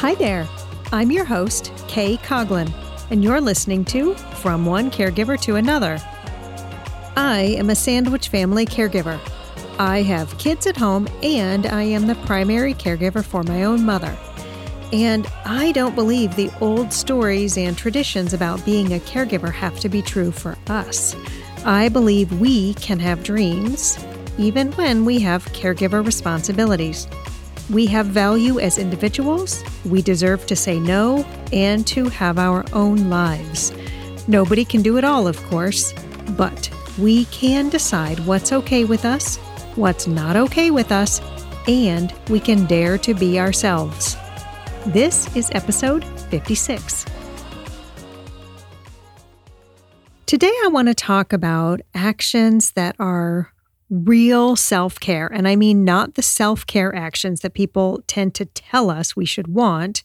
Hi there. I'm your host, Kay Coughlin, and you're listening to From One Caregiver to Another. I am a sandwich family caregiver. I have kids at home, and I am the primary caregiver for my own mother. And I don't believe the old stories and traditions about being a caregiver have to be true for us. I believe we can have dreams, even when we have caregiver responsibilities. We have value as individuals, we deserve to say no, and to have our own lives. Nobody can do it all, of course, but we can decide what's okay with us, what's not okay with us, and we can dare to be ourselves. This is episode 56. Today, I want to talk about actions that are real self care. And I mean, not the self care actions that people tend to tell us we should want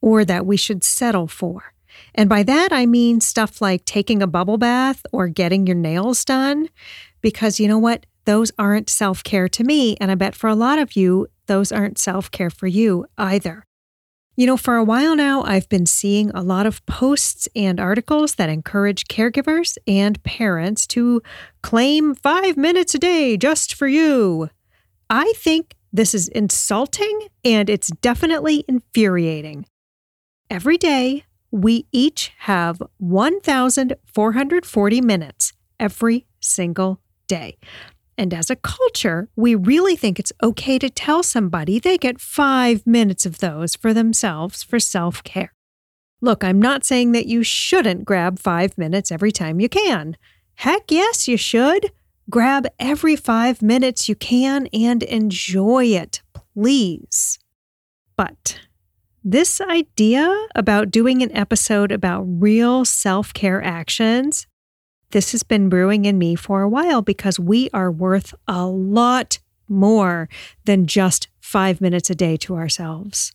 or that we should settle for. And by that, I mean stuff like taking a bubble bath or getting your nails done, because you know what? Those aren't self care to me. And I bet for a lot of you, those aren't self care for you either. You know, for a while now, I've been seeing a lot of posts and articles that encourage caregivers and parents to claim five minutes a day just for you. I think this is insulting and it's definitely infuriating. Every day, we each have 1,440 minutes every single day. And as a culture, we really think it's okay to tell somebody they get five minutes of those for themselves for self care. Look, I'm not saying that you shouldn't grab five minutes every time you can. Heck yes, you should. Grab every five minutes you can and enjoy it, please. But this idea about doing an episode about real self care actions this has been brewing in me for a while because we are worth a lot more than just five minutes a day to ourselves.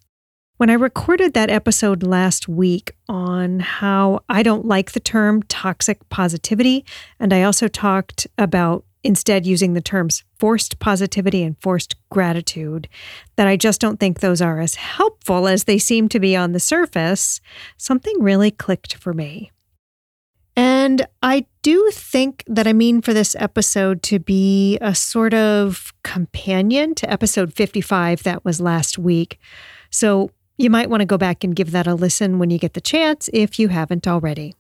When I recorded that episode last week on how I don't like the term toxic positivity, and I also talked about instead using the terms forced positivity and forced gratitude, that I just don't think those are as helpful as they seem to be on the surface, something really clicked for me. And I do think that I mean for this episode to be a sort of companion to episode 55 that was last week. So you might want to go back and give that a listen when you get the chance if you haven't already.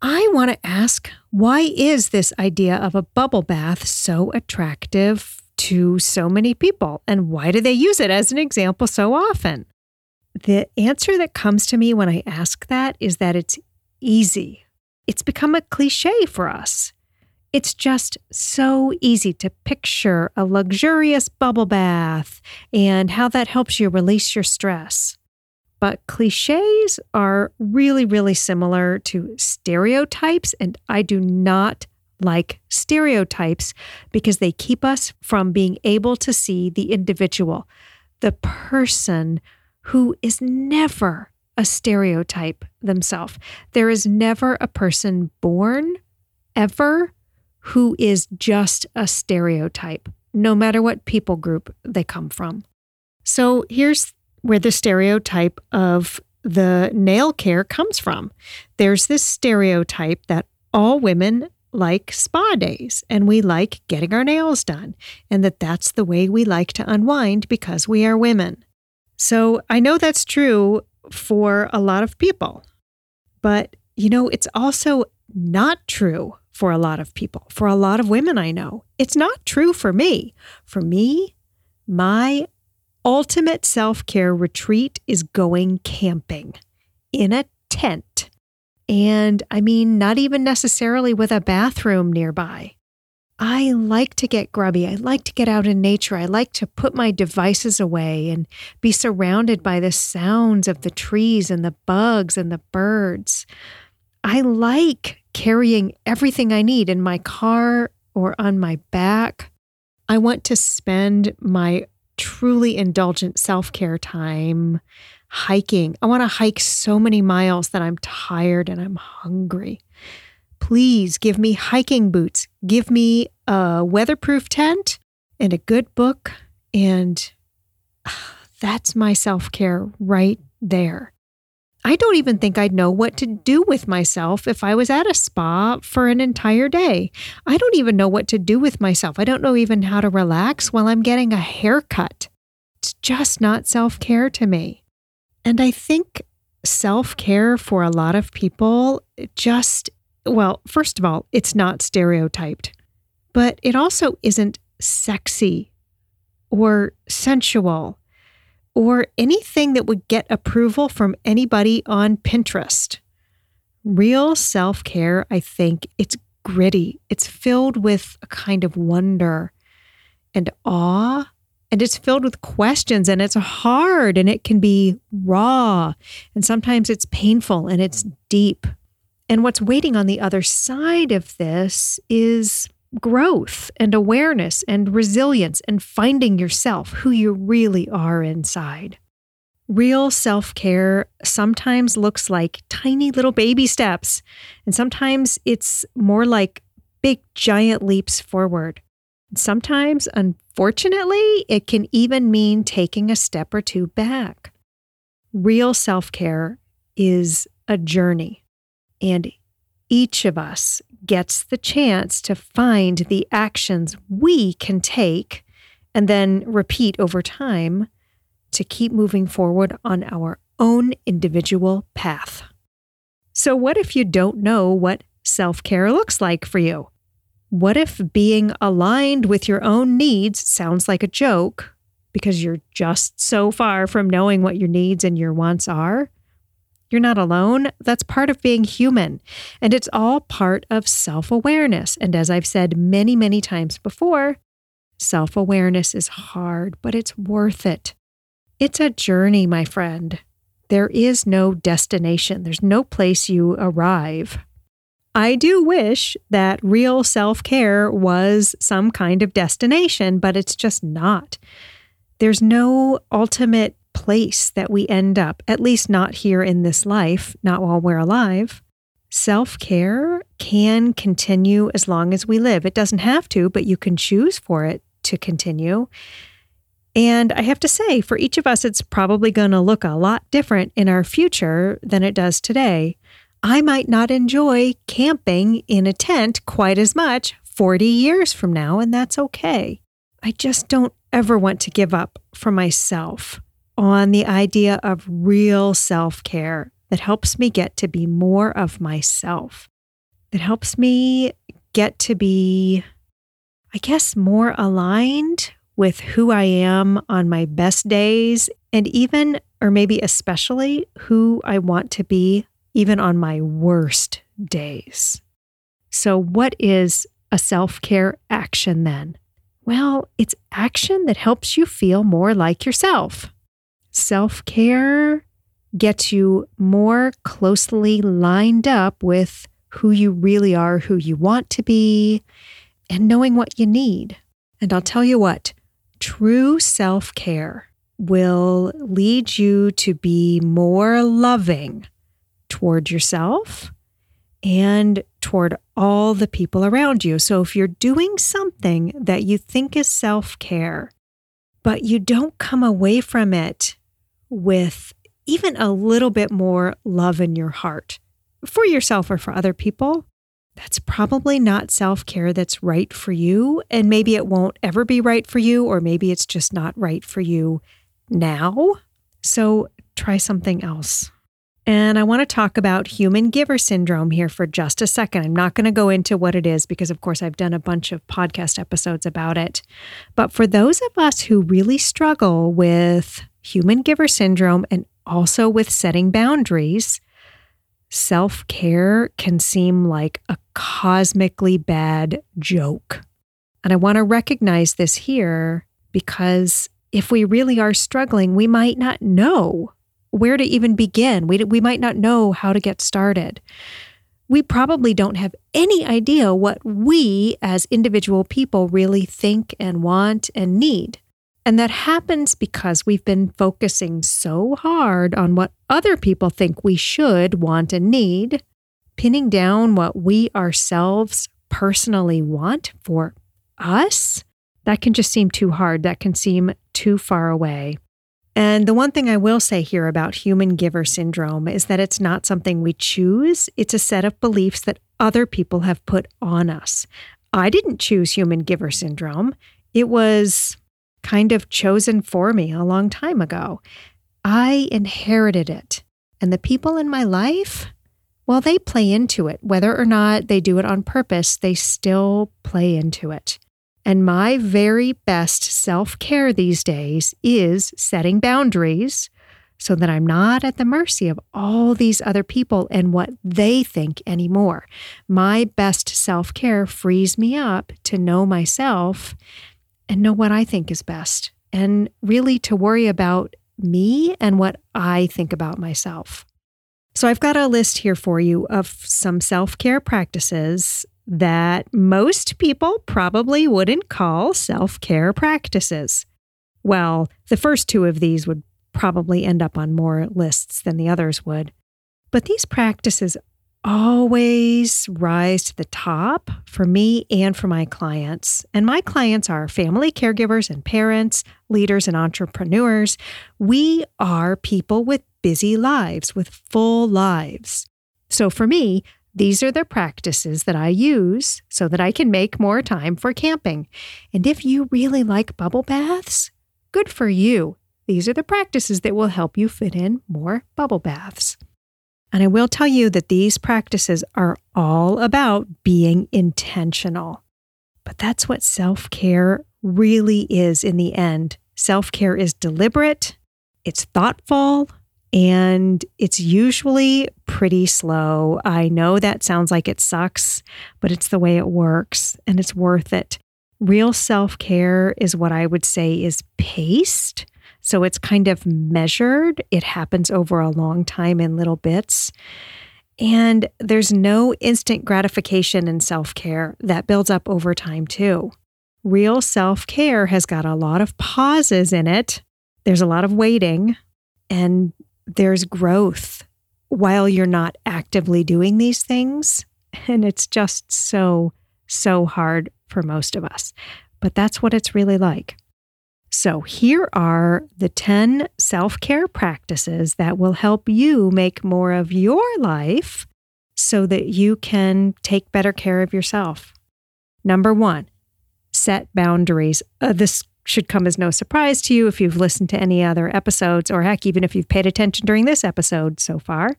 I want to ask why is this idea of a bubble bath so attractive to so many people? And why do they use it as an example so often? The answer that comes to me when I ask that is that it's easy it's become a cliche for us. It's just so easy to picture a luxurious bubble bath and how that helps you release your stress. But cliches are really, really similar to stereotypes, and I do not like stereotypes because they keep us from being able to see the individual, the person who is never a stereotype themselves. There is never a person born ever who is just a stereotype, no matter what people group they come from. So here's where the stereotype of the nail care comes from. There's this stereotype that all women like spa days and we like getting our nails done, and that that's the way we like to unwind because we are women. So I know that's true for a lot of people. But, you know, it's also not true for a lot of people, for a lot of women I know. It's not true for me. For me, my ultimate self care retreat is going camping in a tent. And I mean, not even necessarily with a bathroom nearby. I like to get grubby. I like to get out in nature. I like to put my devices away and be surrounded by the sounds of the trees and the bugs and the birds. I like carrying everything I need in my car or on my back. I want to spend my truly indulgent self care time hiking. I want to hike so many miles that I'm tired and I'm hungry. Please give me hiking boots, give me a weatherproof tent and a good book. And ah, that's my self care right there. I don't even think I'd know what to do with myself if I was at a spa for an entire day. I don't even know what to do with myself. I don't know even how to relax while I'm getting a haircut. It's just not self care to me. And I think self care for a lot of people just, well, first of all, it's not stereotyped, but it also isn't sexy or sensual or anything that would get approval from anybody on Pinterest. Real self care, I think, it's gritty. It's filled with a kind of wonder and awe, and it's filled with questions, and it's hard, and it can be raw, and sometimes it's painful and it's deep. And what's waiting on the other side of this is growth and awareness and resilience and finding yourself, who you really are inside. Real self care sometimes looks like tiny little baby steps, and sometimes it's more like big giant leaps forward. Sometimes, unfortunately, it can even mean taking a step or two back. Real self care is a journey, and each of us gets the chance to find the actions we can take and then repeat over time to keep moving forward on our own individual path. So, what if you don't know what self care looks like for you? What if being aligned with your own needs sounds like a joke because you're just so far from knowing what your needs and your wants are? You're not alone. That's part of being human. And it's all part of self awareness. And as I've said many, many times before, self awareness is hard, but it's worth it. It's a journey, my friend. There is no destination, there's no place you arrive. I do wish that real self care was some kind of destination, but it's just not. There's no ultimate place that we end up, at least not here in this life, not while we're alive. Self care can continue as long as we live. It doesn't have to, but you can choose for it to continue. And I have to say, for each of us, it's probably going to look a lot different in our future than it does today. I might not enjoy camping in a tent quite as much 40 years from now, and that's okay. I just don't ever want to give up for myself on the idea of real self care that helps me get to be more of myself, that helps me get to be, I guess, more aligned with who I am on my best days, and even, or maybe especially, who I want to be even on my worst days. So, what is a self care action then? Well, it's action that helps you feel more like yourself. Self care gets you more closely lined up with who you really are, who you want to be, and knowing what you need. And I'll tell you what, true self care will lead you to be more loving toward yourself and toward all the people around you. So if you're doing something that you think is self care, but you don't come away from it with even a little bit more love in your heart for yourself or for other people, that's probably not self care that's right for you. And maybe it won't ever be right for you, or maybe it's just not right for you now. So try something else. And I want to talk about human giver syndrome here for just a second. I'm not going to go into what it is because, of course, I've done a bunch of podcast episodes about it. But for those of us who really struggle with human giver syndrome and also with setting boundaries, self care can seem like a cosmically bad joke. And I want to recognize this here because if we really are struggling, we might not know where to even begin. We, we might not know how to get started. We probably don't have any idea what we as individual people really think and want and need. And that happens because we've been focusing so hard on what other people think we should want and need, pinning down what we ourselves personally want for us. That can just seem too hard. That can seem too far away. And the one thing I will say here about human giver syndrome is that it's not something we choose, it's a set of beliefs that other people have put on us. I didn't choose human giver syndrome, it was kind of chosen for me a long time ago. I inherited it. And the people in my life, well, they play into it. Whether or not they do it on purpose, they still play into it. And my very best self care these days is setting boundaries so that I'm not at the mercy of all these other people and what they think anymore. My best self care frees me up to know myself and know what I think is best, and really to worry about me and what I think about myself. So, I've got a list here for you of some self care practices that most people probably wouldn't call self care practices. Well, the first two of these would probably end up on more lists than the others would. But these practices always rise to the top for me and for my clients. And my clients are family caregivers and parents, leaders and entrepreneurs. We are people with busy lives, with full lives. So for me, these are the practices that I use so that I can make more time for camping. And if you really like bubble baths, good for you. These are the practices that will help you fit in more bubble baths. And I will tell you that these practices are all about being intentional. But that's what self care really is in the end. Self care is deliberate, it's thoughtful, and it's usually pretty slow. I know that sounds like it sucks, but it's the way it works and it's worth it. Real self care is what I would say is paced. So it's kind of measured, it happens over a long time in little bits. And there's no instant gratification in self care that builds up over time, too. Real self care has got a lot of pauses in it. There's a lot of waiting, and there's growth while you're not actively doing these things. And it's just so, so hard for most of us. But that's what it's really like. So, here are the 10 self care practices that will help you make more of your life so that you can take better care of yourself. Number one, set boundaries. Uh, this should come as no surprise to you if you've listened to any other episodes, or heck, even if you've paid attention during this episode so far.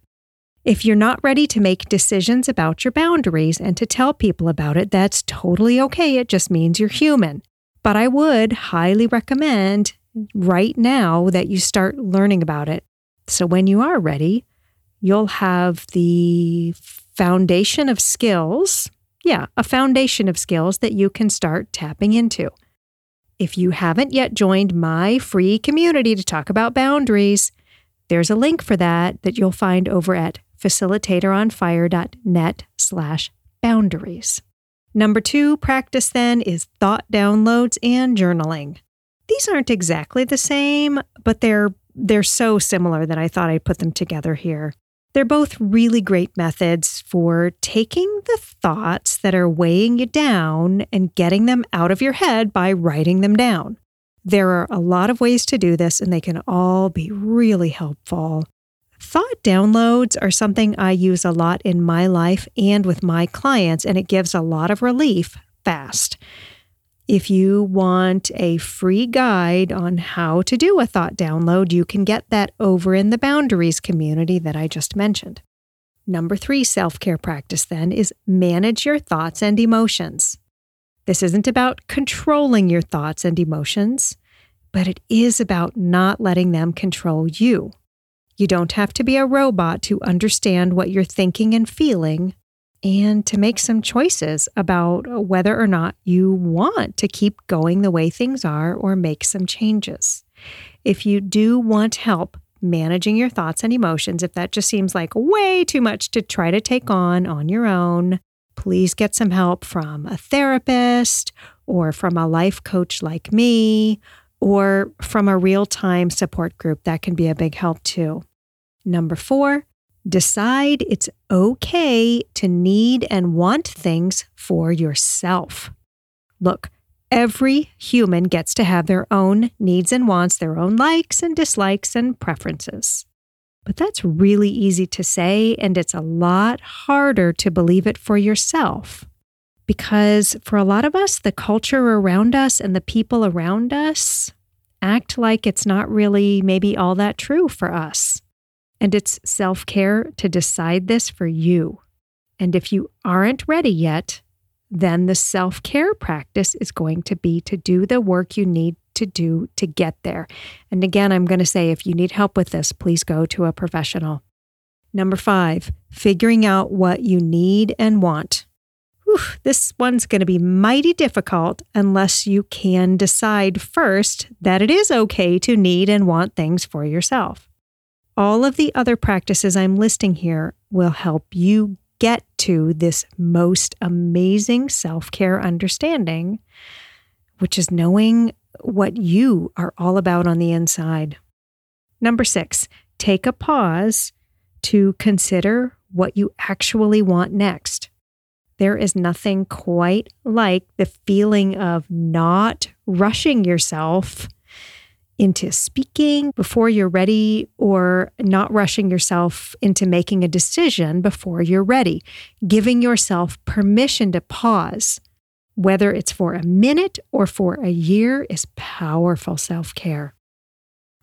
If you're not ready to make decisions about your boundaries and to tell people about it, that's totally okay. It just means you're human. But I would highly recommend right now that you start learning about it. So when you are ready, you'll have the foundation of skills. Yeah, a foundation of skills that you can start tapping into. If you haven't yet joined my free community to talk about boundaries, there's a link for that that you'll find over at facilitatoronfire.net slash boundaries. Number two practice then is thought downloads and journaling. These aren't exactly the same, but they're they're so similar that I thought I'd put them together here. They're both really great methods for taking the thoughts that are weighing you down and getting them out of your head by writing them down. There are a lot of ways to do this, and they can all be really helpful. Thought downloads are something I use a lot in my life and with my clients, and it gives a lot of relief fast. If you want a free guide on how to do a thought download, you can get that over in the boundaries community that I just mentioned. Number three self care practice then is manage your thoughts and emotions. This isn't about controlling your thoughts and emotions, but it is about not letting them control you. You don't have to be a robot to understand what you're thinking and feeling and to make some choices about whether or not you want to keep going the way things are or make some changes. If you do want help managing your thoughts and emotions, if that just seems like way too much to try to take on on your own, please get some help from a therapist or from a life coach like me or from a real time support group. That can be a big help too. Number four, Decide it's okay to need and want things for yourself. Look, Every human gets to have their own needs and wants, their own likes and dislikes and preferences. But that's really easy to say, and it's a lot harder to believe it for yourself. Because for a lot of us, the culture around us and the people around us act like it's not really maybe all that true for us. And it's self care to decide this for you. And if you aren't ready yet, then the self care practice is going to be to do the work you need to do to get there. And again, I'm going to say if you need help with this, please go to a professional. Number five, figuring out what you need and want. Whew, this one's going to be mighty difficult unless you can decide first that it is okay to need and want things for yourself. All of the other practices I'm listing here will help you get to this most amazing self care understanding, which is knowing what you are all about on the inside. Number six, take a pause to consider what you actually want next. There is nothing quite like the feeling of not rushing yourself into speaking before you're ready or not rushing yourself into making a decision before you're ready. Giving yourself permission to pause, whether it's for a minute or for a year, is powerful self care.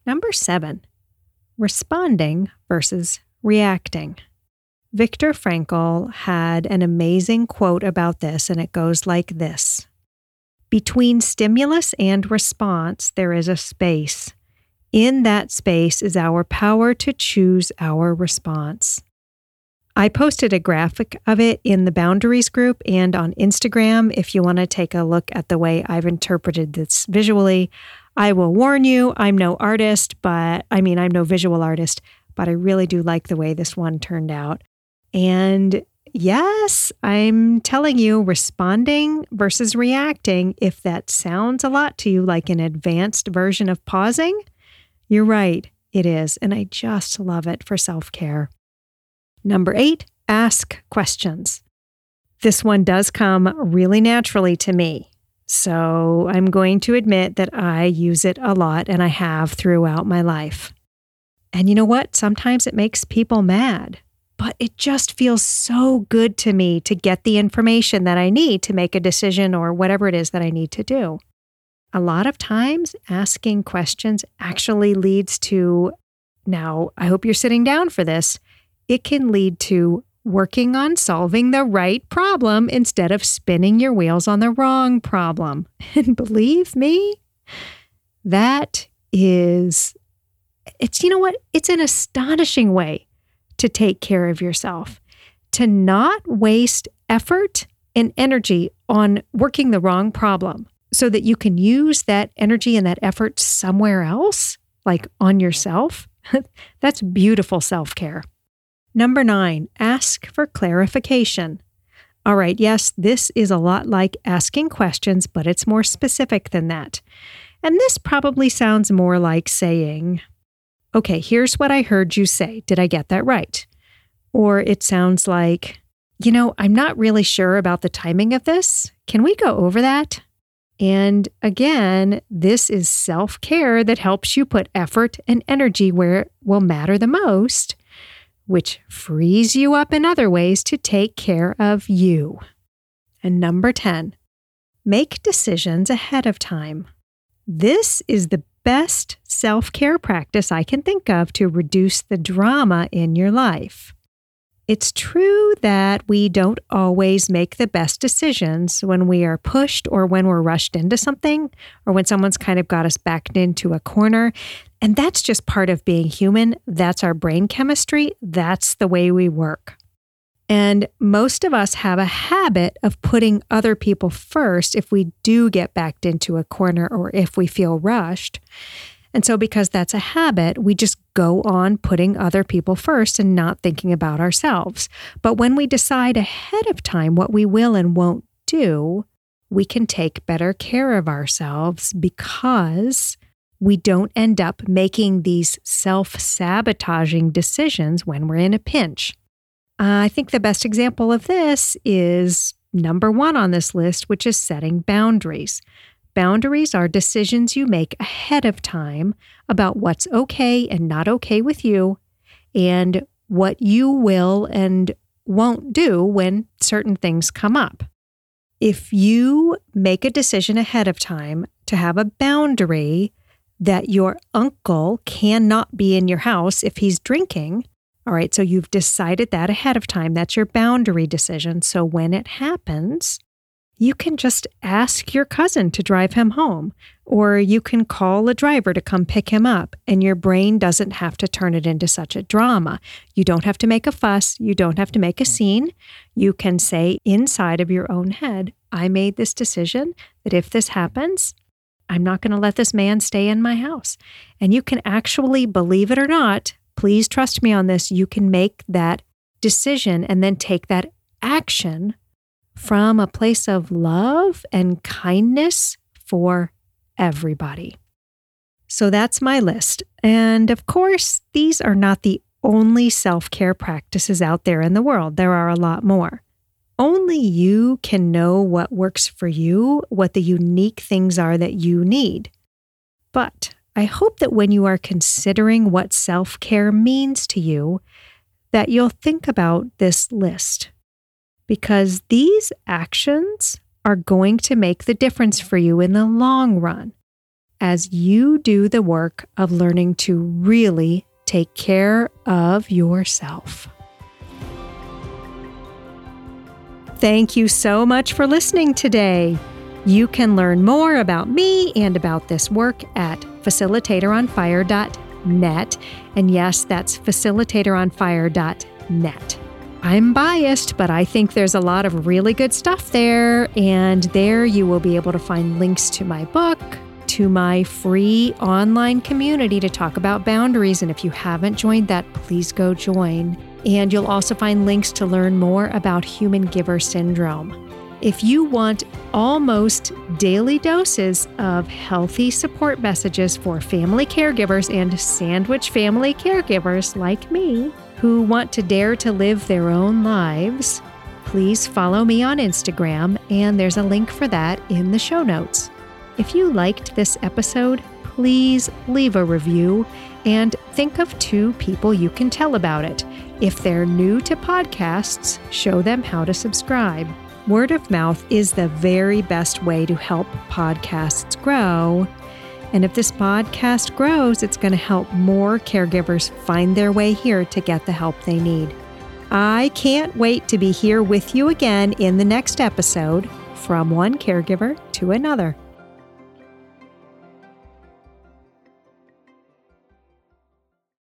Number seven, responding versus reacting. Viktor Frankl had an amazing quote about this, and it goes like this between stimulus and response, there is a space. In that space is our power to choose our response. I posted a graphic of it in the boundaries group and on Instagram if you want to take a look at the way I've interpreted this visually. I will warn you, I'm no artist, but I mean, I'm no visual artist, but I really do like the way this one turned out. And yes, I'm telling you, responding versus reacting, if that sounds a lot to you like an advanced version of pausing, you're right, it is. And I just love it for self care. Number eight, ask questions. This one does come really naturally to me. So I'm going to admit that I use it a lot and I have throughout my life. And you know what? Sometimes it makes people mad but it just feels so good to me to get the information that I need to make a decision or whatever it is that I need to do. A lot of times, asking questions actually leads to now, I hope you're sitting down for this. It can lead to working on solving the right problem instead of spinning your wheels on the wrong problem. And believe me, that is, it's, you know what? It's an astonishing way to take care of yourself, to not waste effort and energy on working the wrong problem so that you can use that energy and that effort somewhere else, like on yourself. That's beautiful self care. Number nine, ask for clarification. All right, yes, this is a lot like asking questions, but it's more specific than that. And this probably sounds more like saying, okay, here's what I heard you say. Did I get that right? Or it sounds like, you know, I'm not really sure about the timing of this. Can we go over that? And again, this is self care that helps you put effort and energy where it will matter the most, which frees you up in other ways to take care of you. And number 10, make decisions ahead of time. This is the best self care practice I can think of to reduce the drama in your life. It's true that we don't always make the best decisions when we are pushed or when we're rushed into something or when someone's kind of got us backed into a corner. And that's just part of being human. That's our brain chemistry. That's the way we work. And most of us have a habit of putting other people first if we do get backed into a corner or if we feel rushed. And so, because that's a habit, we just go on putting other people first and not thinking about ourselves. But when we decide ahead of time what we will and won't do, we can take better care of ourselves because we don't end up making these self sabotaging decisions when we're in a pinch. Uh, I think the best example of this is number one on this list, which is setting boundaries. Boundaries are decisions you make ahead of time about what's okay and not okay with you and what you will and won't do when certain things come up. If you make a decision ahead of time to have a boundary that your uncle cannot be in your house if he's drinking, all right, so you've decided that ahead of time. That's your boundary decision. So when it happens, you can just ask your cousin to drive him home, or you can call a driver to come pick him up, and your brain doesn't have to turn it into such a drama. You don't have to make a fuss, you don't have to make a mm. scene. You can say inside of your own head, I made this decision that if this happens, I'm not going to let this man stay in my house. And you can actually, believe it or not, please trust me on this, you can make that decision and then take that action from a place of love and kindness for everybody. So that's my list. And of course, these are not the only self care practices out there in the world, there are a lot more. Only you can know what works for you, what the unique things are that you need. But I hope that when you are considering what self care means to you, that you'll think about this list because these actions are going to make the difference for you in the long run as you do the work of learning to really take care of yourself. Thank you so much for listening today. You can learn more about me and about this work at facilitatoronfire.net. And yes, that's facilitatoronfire.net. I'm biased, but I think there's a lot of really good stuff there. And there you will be able to find links to my book, to my free online community to talk about boundaries. And if you haven't joined that, please go join. And you'll also find links to learn more about human giver syndrome. If you want almost daily doses of healthy support messages for family caregivers and sandwich family caregivers like me, who want to dare to live their own lives, please follow me on Instagram, and there's a link for that in the show notes. If you liked this episode, please leave a review and think of two people you can tell about it. If they're new to podcasts, show them how to subscribe. Word of mouth is the very best way to help podcasts grow and if this podcast grows, it's going to help more caregivers find their way here to get the help they need. I can't wait to be here with you again in the next episode from one caregiver to another.